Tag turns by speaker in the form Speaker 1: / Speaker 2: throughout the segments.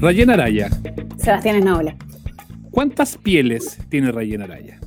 Speaker 1: Rayen Araya.
Speaker 2: Sebastián es noble.
Speaker 1: ¿Cuántas pieles tiene Rayen Araya?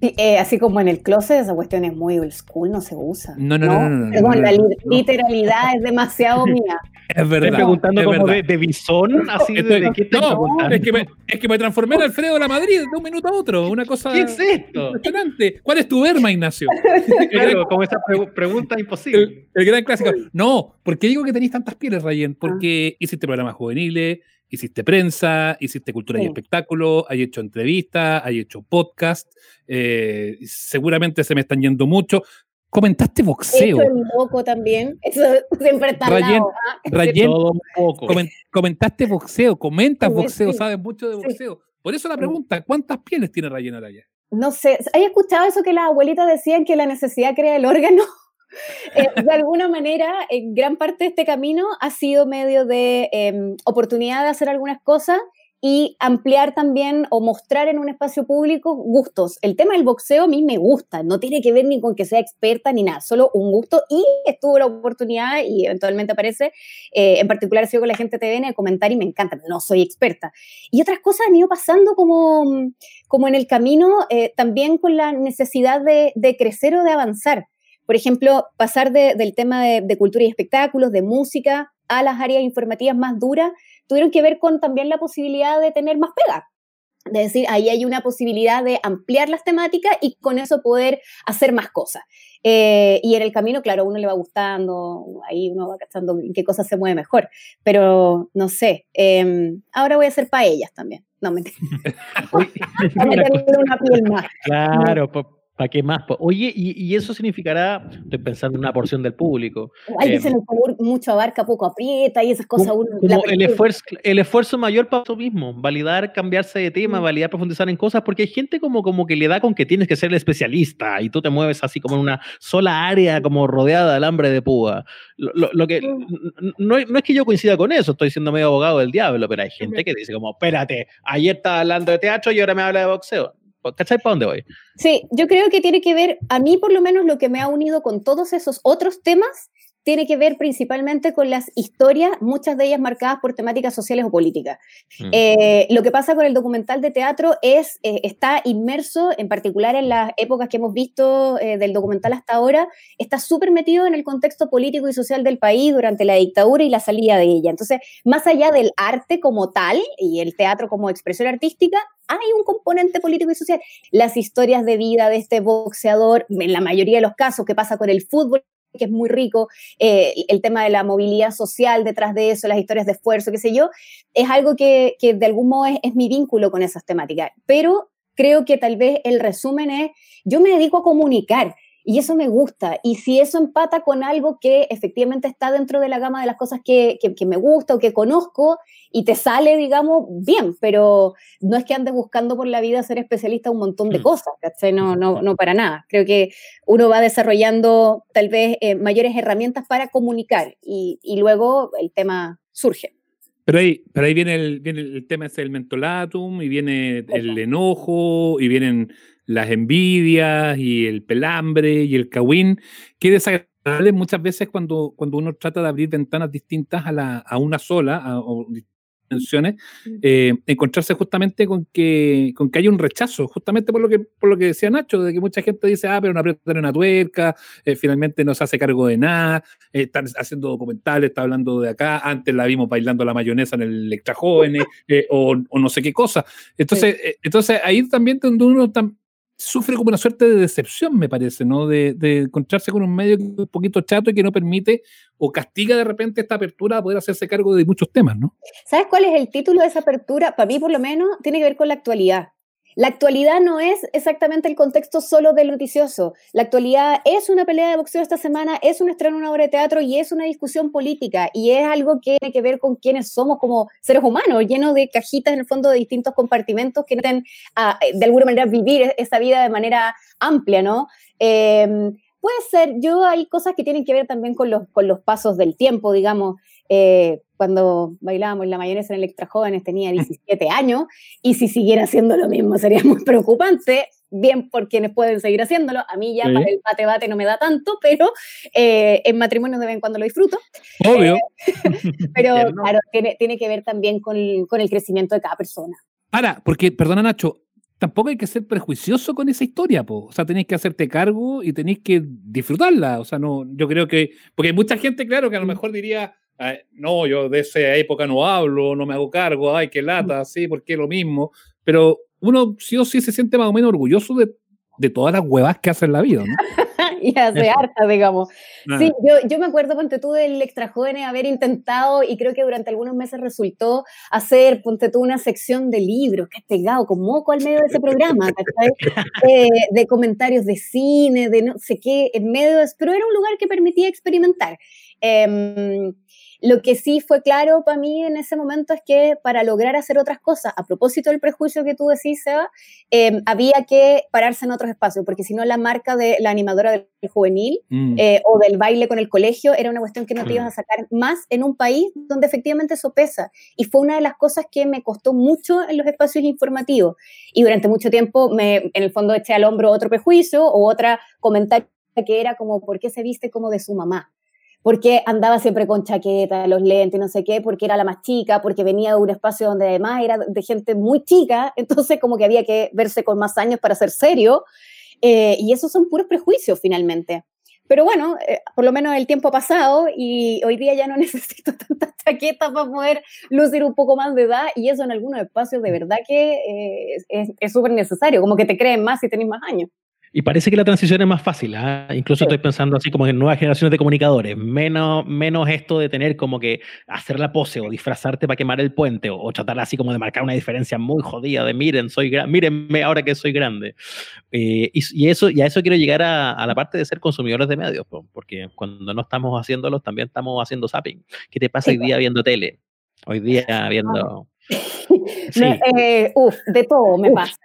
Speaker 2: Eh, así como en el closet, esa cuestión es muy old school, no se usa.
Speaker 1: No, no, no, no.
Speaker 2: Perdón, la literalidad es demasiado mía.
Speaker 1: Es verdad.
Speaker 3: Estoy preguntando
Speaker 1: es
Speaker 3: como
Speaker 1: verdad.
Speaker 3: de, de bisón, así de,
Speaker 1: Estoy-
Speaker 3: de qué
Speaker 1: no, es que, me, es que me transformé en Alfredo de la Madrid de un minuto a otro. Una cosa
Speaker 3: ¿Qué es esto?
Speaker 1: impresionante. ¿Cuál es tu verma, Ignacio?
Speaker 3: Claro, como esa pre- pregunta imposible.
Speaker 1: El, el gran clásico. No, ¿por qué digo que tenéis tantas pieles, Rayen? Porque hiciste programas juveniles, hiciste prensa, hiciste cultura y espectáculo, hay hecho entrevistas, hay hecho podcast. eh, seguramente se me están yendo mucho. Comentaste boxeo.
Speaker 2: Hecho el loco también. Eso siempre está al
Speaker 1: Rayen,
Speaker 2: lado, ¿ah?
Speaker 1: Rayen,
Speaker 3: Todo un poco.
Speaker 1: comen- comentaste boxeo, comentas
Speaker 2: Sí,
Speaker 1: boxeo,
Speaker 2: sí.
Speaker 1: sabes mucho de
Speaker 2: Sí.
Speaker 1: boxeo. Por eso la pregunta, ¿cuántas pieles tiene Rayen Araya?
Speaker 2: No sé, ¿hay escuchado eso que las abuelitas decían que la necesidad crea el órgano? Eh, de alguna manera, en gran parte de este camino ha sido medio de em, oportunidad de hacer algunas cosas y ampliar también o mostrar en un espacio público gustos. El tema del boxeo a mí me gusta, no tiene que ver ni con que sea experta ni nada, solo un gusto y estuvo la oportunidad y eventualmente aparece, eh, en particular he sido con la gente TVN de comentar y me encanta, no soy experta. Y otras cosas han ido pasando como, como en el camino, eh, también con la necesidad de, de crecer o de avanzar. Por ejemplo, pasar de- del tema de, de cultura y espectáculos, de música, a las áreas informativas más duras, tuvieron que ver con también la posibilidad de tener más pega. De decir, ahí hay una posibilidad de ampliar las temáticas y con eso poder hacer más cosas. Eh, y en el camino, claro, a uno le va gustando, ahí uno va cachando en qué cosas se mueve mejor. Pero no sé, eh, ahora voy a hacer paellas también. No, mentira. Meterle una piel más.
Speaker 3: Claro, ¿para qué más? Oye, y, y eso significará, estoy pensando en una porción del público,
Speaker 2: Ay,
Speaker 3: Eh,
Speaker 2: dicen el favor, mucho abarca, poco aprieta y esas cosas.
Speaker 3: como,
Speaker 2: uno-
Speaker 3: como el, esfuerzo, el esfuerzo mayor para eso mismo, validar, cambiarse de tema,
Speaker 2: Mm.
Speaker 3: validar, profundizar en cosas, porque hay gente como, como que le da con que tienes que ser el especialista y tú te mueves así como en una sola área, como rodeada de alambre de púa. Lo, lo- lo que,
Speaker 2: Mm.
Speaker 3: no, no es que yo coincida con eso, estoy siendo medio abogado del diablo, pero hay gente que dice como, espérate, ayer estaba hablando de teatro y ahora me habla de boxeo. ¿Cachai para dónde voy?
Speaker 2: Sí, yo creo que tiene que ver, a mí por lo menos lo que me ha unido con todos esos otros temas, tiene que ver principalmente con las historias, muchas de ellas marcadas por temáticas sociales o políticas.
Speaker 3: Mm.
Speaker 2: Eh, lo que pasa con el documental de teatro es, eh, está inmerso, en particular en las épocas que hemos visto eh, del documental hasta ahora, está súper metido en el contexto político y social del país durante la dictadura y la salida de ella. Entonces, más allá del arte como tal y el teatro como expresión artística, hay un componente político y social. Las historias de vida de este boxeador, en la mayoría de los casos, que pasa con el fútbol que es muy rico, eh, el tema de la movilidad social detrás de eso, las historias de esfuerzo, qué sé yo, es algo que, que de algún modo es, es mi vínculo con esas temáticas. Pero creo que tal vez el resumen es, yo me dedico a comunicar y eso me gusta. Y si eso empata con algo que efectivamente está dentro de la gama de las cosas que, que, que me gusta o que conozco y te sale, digamos, bien, pero no es que andes buscando por la vida ser especialista en un montón de
Speaker 3: Mm.
Speaker 2: cosas, ¿cachai? No, no, no para nada. Creo que uno va desarrollando tal vez eh, mayores herramientas para comunicar y, y luego el tema surge.
Speaker 1: Pero ahí, pero ahí viene el, viene el tema ese del mentolatum, y viene el enojo, y vienen las envidias, y el pelambre, y el cagüín, que es desagradable muchas veces cuando, cuando uno trata de abrir ventanas distintas a, la, a una sola, a, distintas dimensiones,
Speaker 2: Mm.
Speaker 1: eh, encontrarse justamente con que, con que hay un rechazo, justamente por lo que, por lo que decía Nacho, de que mucha gente dice, ah, pero no aprietan una tuerca, eh, finalmente no se hace cargo de nada, eh, están haciendo documentales, está hablando de acá, antes la vimos bailando la mayonesa en el Extra Jóvenes, eh, o, o no sé qué cosa. Entonces, entonces ahí también donde uno tam- sufre como una suerte de decepción, me parece, ¿no? De, de encontrarse con un medio un poquito chato y que no permite o castiga de repente esta apertura a poder hacerse cargo de muchos temas, ¿no?
Speaker 2: ¿Sabes cuál es el título de esa apertura? Para mí, por lo menos, tiene que ver con la actualidad. La actualidad no es exactamente el contexto solo del noticioso. La actualidad es una pelea de boxeo esta semana, es un estreno en una obra de teatro y es una discusión política. Y es algo que tiene que ver con quiénes somos como seres humanos, llenos de cajitas en el fondo de distintos compartimentos que necesitan de alguna manera vivir esa vida de manera amplia, ¿no? Eh, puede ser, yo hay cosas que tienen que ver también con los, con los pasos del tiempo, digamos. Eh, cuando bailábamos la mayonesa en el Extra Jóvenes tenía 17 años y si siguiera haciendo lo mismo sería muy preocupante. bien por quienes pueden seguir haciéndolo. A mí ya para el bate-bate no me da tanto, pero eh, en matrimonio de vez en cuando lo disfruto.
Speaker 1: Obvio.
Speaker 2: pero claro, tiene, tiene, que ver también con el, con el crecimiento de cada persona.
Speaker 1: Ahora, porque, perdona Nacho, tampoco hay que ser prejuicioso con esa historia, po. o sea, tenéis que hacerte cargo y tenéis que disfrutarla, o sea, no, yo creo que, porque hay mucha gente, claro, que a lo mejor diría, no, yo de esa época no hablo, no me hago cargo, ay, qué lata, sí, porque es lo mismo, pero uno sí o sí se siente más o menos orgulloso de, de todas las huevas que hace en la vida, ¿no?
Speaker 2: y hace harta, digamos. Sí, yo, yo me acuerdo, ponte tú, del extra jóvenes haber intentado, y creo que durante algunos meses resultó hacer, ponte tú, una sección de libros, que has pegado con moco al medio de ese programa, eh, de comentarios de cine, de no sé qué, en medio de... Pero era un lugar que permitía experimentar. Eh, lo que sí fue claro para mí en ese momento es que para lograr hacer otras cosas, a propósito del prejuicio que tú decís, Seba, em, había que pararse en otros espacios, porque si no la marca de la animadora del juvenil mm. eh, o del baile con el colegio era una cuestión que no te ibas a sacar más en un país donde efectivamente eso pesa. Y fue una de las cosas que me costó mucho en los espacios informativos. Y durante mucho tiempo me, en el fondo eché al hombro otro prejuicio o otra comentario que era como, ¿por qué se viste como de su mamá? Porque andaba siempre con chaqueta, los lentes, no sé qué, porque era la más chica, porque venía de un espacio donde además era de gente muy chica, entonces como que había que verse con más años para ser serio, eh, y esos son puros prejuicios finalmente. Pero bueno, eh, por lo menos el tiempo ha pasado y hoy día ya no necesito tantas chaquetas para poder lucir un poco más de edad y eso en algunos espacios de verdad que eh, es súper necesario, como que te creen más si tenés más años.
Speaker 3: Y parece que la transición es más fácil. ¿ah? Incluso estoy pensando así como en nuevas generaciones de comunicadores. Menos, menos esto de tener como que hacer la pose o disfrazarte para quemar el puente o, tratar así como de marcar una diferencia muy jodida de miren, soy mírenme ahora que soy grande. Eh, y, eso, y a eso quiero llegar a, la parte de ser consumidores de medios, porque cuando no estamos haciéndolos también estamos haciendo zapping. ¿Qué te pasa hoy día viendo tele? Hoy día viendo...
Speaker 2: Eh, uf, de todo me pasa.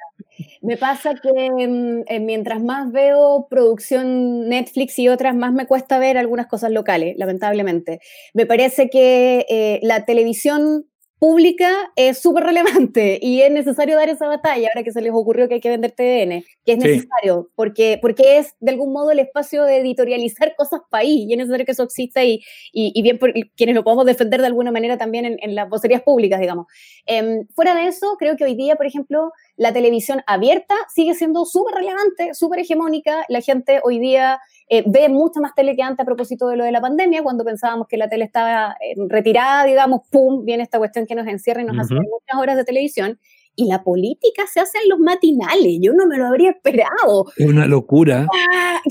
Speaker 2: Me pasa que mm, eh, mientras más veo producción Netflix y otras, más me cuesta ver algunas cosas locales, lamentablemente. Me parece que eh, la televisión pública es súper relevante y es necesario dar esa batalla ahora que se les ocurrió que hay que vender TVN, que es necesario, porque, porque es de algún modo el espacio de editorializar cosas país y es necesario que eso exista y, y, bien por quienes lo podemos defender de alguna manera también en, en las vocerías públicas, digamos. Em, fuera de eso, creo que hoy día, por ejemplo, la televisión abierta sigue siendo súper relevante, súper hegemónica, la gente hoy día eh, ve mucha más tele que antes a propósito de lo de la pandemia, cuando pensábamos que la tele estaba eh, retirada, digamos, ¡pum!, viene esta cuestión que nos encierra y nos hace muchas horas de televisión. Y la política se hace en los matinales, yo no me lo habría esperado.
Speaker 1: Es una locura.
Speaker 2: Ah,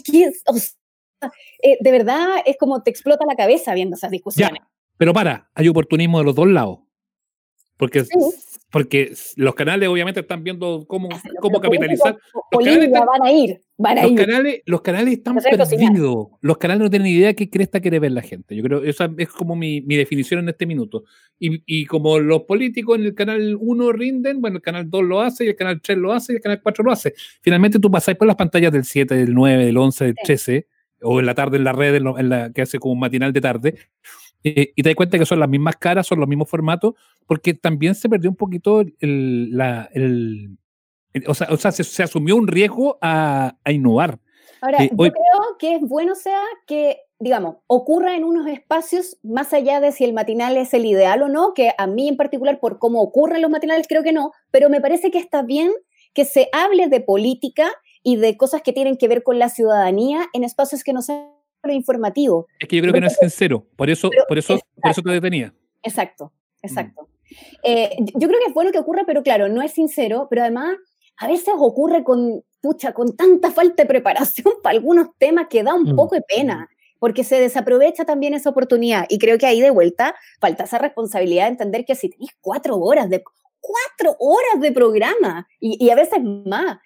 Speaker 2: eh, de verdad es como te explota la cabeza viendo esas discusiones.
Speaker 1: pero para, hay oportunismo de los dos lados. Porque porque los canales obviamente están viendo cómo, cómo capitalizar.
Speaker 2: Los canales van a ir, van a
Speaker 1: los
Speaker 2: ir.
Speaker 1: Canales, los canales están perdidos. Los canales no tienen idea qué cresta quiere ver la gente. Yo creo esa es como mi, mi definición en este minuto. Y, y, como los políticos en el canal 1 rinden, bueno, el canal 2 lo hace, y el canal 3 lo hace, y el canal 4 lo hace. Finalmente tú pasáis por las pantallas del 7, del 9, del 11, del 13, o en la tarde en la red, en la, que hace como un matinal de tarde, eh, y te das cuenta que son las mismas caras, son los mismos formatos, porque también se perdió un poquito el, la, el, o sea, o sea se, asumió un riesgo a, a innovar.
Speaker 2: Ahora, eh, yo creo que es bueno, sea, que, digamos, ocurra en unos espacios más allá de si el matinal es el ideal o no, que a mí en particular, por cómo ocurren los matinales, creo que no, pero me parece que está bien que se hable de política y de cosas que tienen que ver con la ciudadanía en espacios que no sean lo informativo.
Speaker 1: Es que yo creo que no es sincero, por eso, por eso, por eso te detenía.
Speaker 2: Exacto, exacto. Eh, yo creo que es bueno que ocurra, pero claro, no es sincero, pero además a veces ocurre con, pucha, con tanta falta de preparación para algunos temas que da un mm. poco de pena, porque se desaprovecha también esa oportunidad. Y creo que ahí de vuelta falta esa responsabilidad de entender que si tenéis cuatro horas de, cuatro horas de programa, y, a veces más,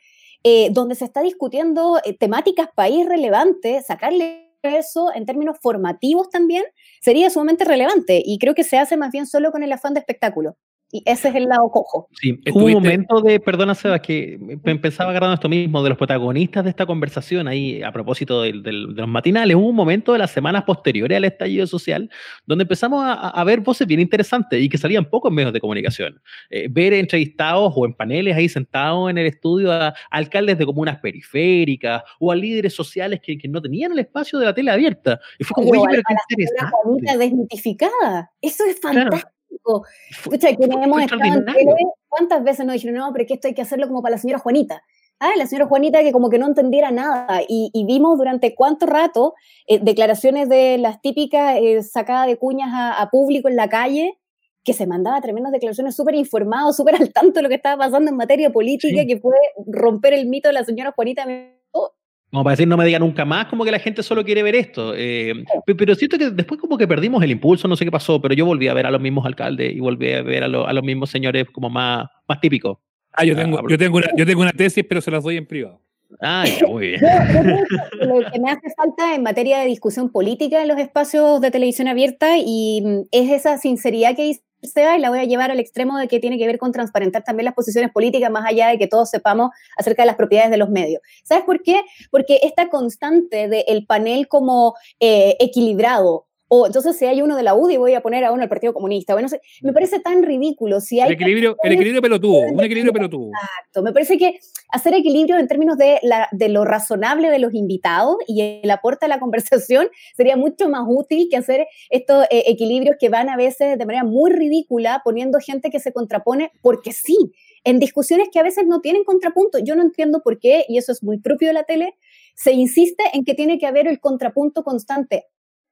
Speaker 2: eh, donde se está discutiendo eh, temáticas país relevantes, sacarle eso en términos formativos también sería sumamente relevante y creo que se hace más bien solo con el afán de espectáculo. Y ese es el lado cojo.
Speaker 3: Sí, hubo un momento de, perdona Sebas, que pensaba agarrando esto mismo, de los protagonistas de esta conversación ahí, a propósito de, los matinales, hubo un momento de las semanas posteriores al estallido social, donde empezamos a, ver voces bien interesantes y que salían pocos medios de comunicación. Eh, ver entrevistados o en paneles ahí sentados en el estudio a, alcaldes de comunas periféricas o a líderes sociales que, no tenían el espacio de la tele abierta. Y fue como,
Speaker 2: pero qué interesante. desmitificada. Eso es fantástico. Escucha, que hemos estado en tele, ¿cuántas veces nos dijeron, no, pero que esto hay que hacerlo como para la señora Juanita? Ah, la señora Juanita que como que no entendiera nada. Y, vimos durante cuánto rato eh, declaraciones de las típicas eh, sacadas de cuñas a, público en la calle, que se mandaba tremendas declaraciones súper informados, súper al tanto de lo que estaba pasando en materia política, que fue romper el mito de la señora Juanita.
Speaker 3: Como para decir, no me diga nunca más, como que la gente solo quiere ver esto. Eh, pero siento que después como que perdimos el impulso, no sé qué pasó, pero yo volví a ver a los mismos alcaldes y volví a ver a, los mismos señores como más, más típicos.
Speaker 1: Ah, yo tengo, yo, tengo una, yo tengo una tesis, pero se las doy en privado.
Speaker 3: Ah, muy bien.
Speaker 2: lo que me hace falta en materia de discusión política en los espacios de televisión abierta y mm, es esa sinceridad que dice y la voy a llevar al extremo de que tiene que ver con transparentar también las posiciones políticas, más allá de que todos sepamos acerca de las propiedades de los medios. ¿Sabes por qué? Porque esta constante del panel como eh, equilibrado, o entonces si hay uno de la UDI voy a poner a uno del Partido Comunista. Bueno, me parece tan ridículo. Si hay
Speaker 1: el equilibrio, el equilibrio pelotudo, un equilibrio pelotudo.
Speaker 2: Exacto, me parece que hacer equilibrio en términos de, la, de lo razonable de los invitados y el aporte a la conversación sería mucho más útil que hacer estos eh, equilibrios que van a veces de manera muy ridícula poniendo gente que se contrapone porque sí, en discusiones que a veces no tienen contrapunto. Yo no entiendo por qué, y eso es muy propio de la tele, se insiste en que tiene que haber el contrapunto constante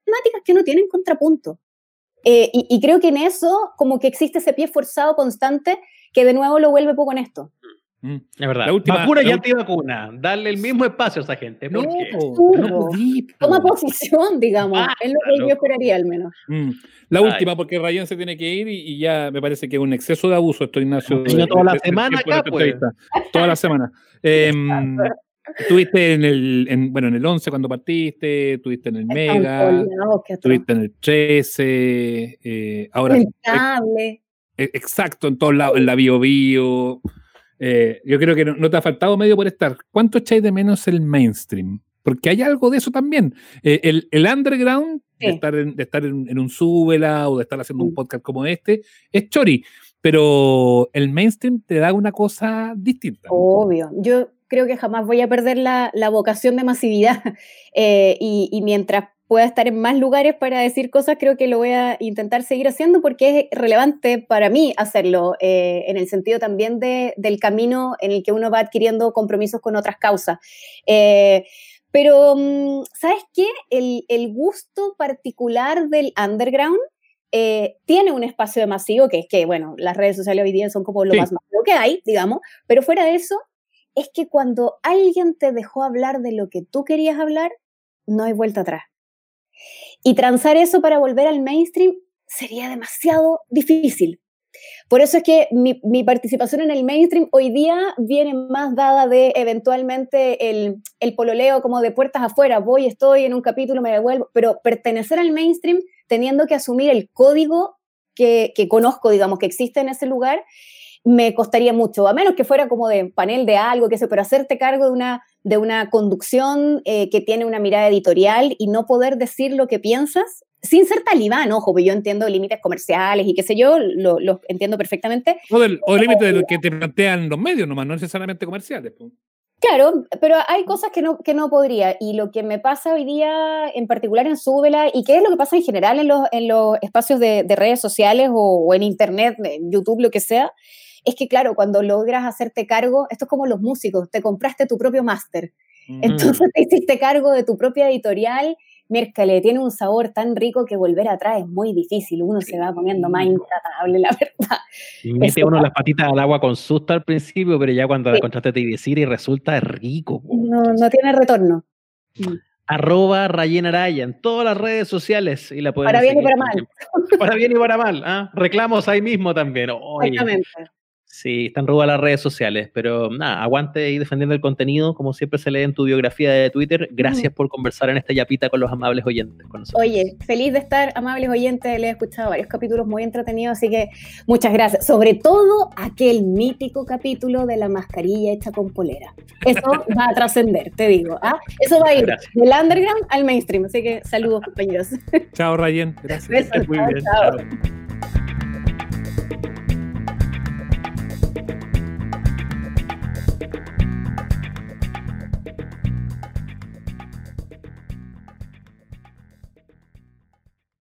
Speaker 2: temáticas que no tienen contrapunto. Eh, y, creo que en eso como que existe ese pie forzado constante que de nuevo lo vuelve poco honesto.
Speaker 3: Mm, es verdad. La última, vacuna y antivacuna. Darle el mismo espacio a esa gente. No,
Speaker 2: no Toma posición, digamos. es lo que yo esperaría al menos.
Speaker 1: Mm. La última, porque Ryan se tiene que ir y, ya me parece que es un exceso de abuso esto, Ignacio.
Speaker 3: toda la semana acá, pues.
Speaker 1: Toda la semana. Eh, Estuviste en el, en, bueno, en el 11 cuando partiste, estuviste en el Mega, estuviste en el 13, eh, ahora...
Speaker 2: El cable.
Speaker 1: E, exacto, en todos lados, en la Bio Bio. Eh, yo creo que no, te ha faltado medio por estar. ¿Cuánto echáis de menos el mainstream? Porque hay algo de eso también. Eh, el, el, underground, de estar, en, de estar en, un súbela o de estar haciendo un podcast como este, es chori. Pero el mainstream te da una cosa distinta.
Speaker 2: Obvio. Yo creo que jamás voy a perder la, vocación de masividad eh, y, mientras pueda estar en más lugares para decir cosas, creo que lo voy a intentar seguir haciendo porque es relevante para mí hacerlo, eh, en el sentido también de, del camino en el que uno va adquiriendo compromisos con otras causas. Eh, pero, mm, ¿sabes qué? El, el, gusto particular del underground tiene un espacio de masivo, que es que, bueno, las redes sociales hoy día son como lo más masivo que hay, digamos, pero fuera de eso, es que cuando alguien te dejó hablar de lo que tú querías hablar, no hay vuelta atrás. Y transar eso para volver al mainstream sería demasiado difícil. Por eso es que mi, participación en el mainstream hoy día viene más dada de eventualmente el, pololeo como de puertas afuera, voy, estoy en un capítulo, me devuelvo, pero pertenecer al mainstream teniendo que asumir el código que conozco, digamos, que existe en ese lugar me costaría mucho, a menos que fuera como de panel de algo, que sé, pero hacerte cargo de una, de una conducción eh, que tiene una mirada editorial y no poder decir lo que piensas, sin ser talibán, ojo, porque yo entiendo límites comerciales y qué sé yo, lo, entiendo perfectamente.
Speaker 1: O del, o límite que te plantean los medios nomás, no necesariamente comerciales.
Speaker 2: Claro, pero hay cosas que no, que no podría. Y lo que me pasa hoy día, en particular en Súbela, y que es lo que pasa en general en los, en los espacios de, redes sociales o, o, en Internet, en YouTube, lo que sea, es que, claro, cuando logras hacerte cargo, esto es como los músicos, te compraste tu propio máster. Mm. Entonces te hiciste cargo de tu propia editorial. Mércale, tiene un sabor tan rico que volver atrás es muy difícil. Uno se va poniendo más intratable, la verdad.
Speaker 3: Y mete uno las patitas al agua con susto al principio, pero ya cuando la contraste te decir y resulta rico.
Speaker 2: No, no tiene retorno.
Speaker 3: Mm. arroba Rayen Araya en todas las redes sociales. Y la
Speaker 2: para bien y para mal.
Speaker 3: Para bien y para mal. ¿ah? Reclamos ahí mismo también.
Speaker 2: Exactamente.
Speaker 3: Sí, están rudas las redes sociales, pero nada, aguante y defendiendo el contenido, como siempre se lee en tu biografía de Twitter. Gracias por conversar en esta yapita con los amables oyentes.
Speaker 2: Oye, feliz de estar, amables oyentes, le he escuchado varios capítulos muy entretenidos, así que muchas gracias. Sobre todo aquel mítico capítulo de la mascarilla hecha con polera. Eso va a trascender, te digo. ¿ah? Eso va a ir del underground al mainstream, así que saludos compañeros.
Speaker 1: Chao, Rayen.
Speaker 3: Gracias. muy bien. chao.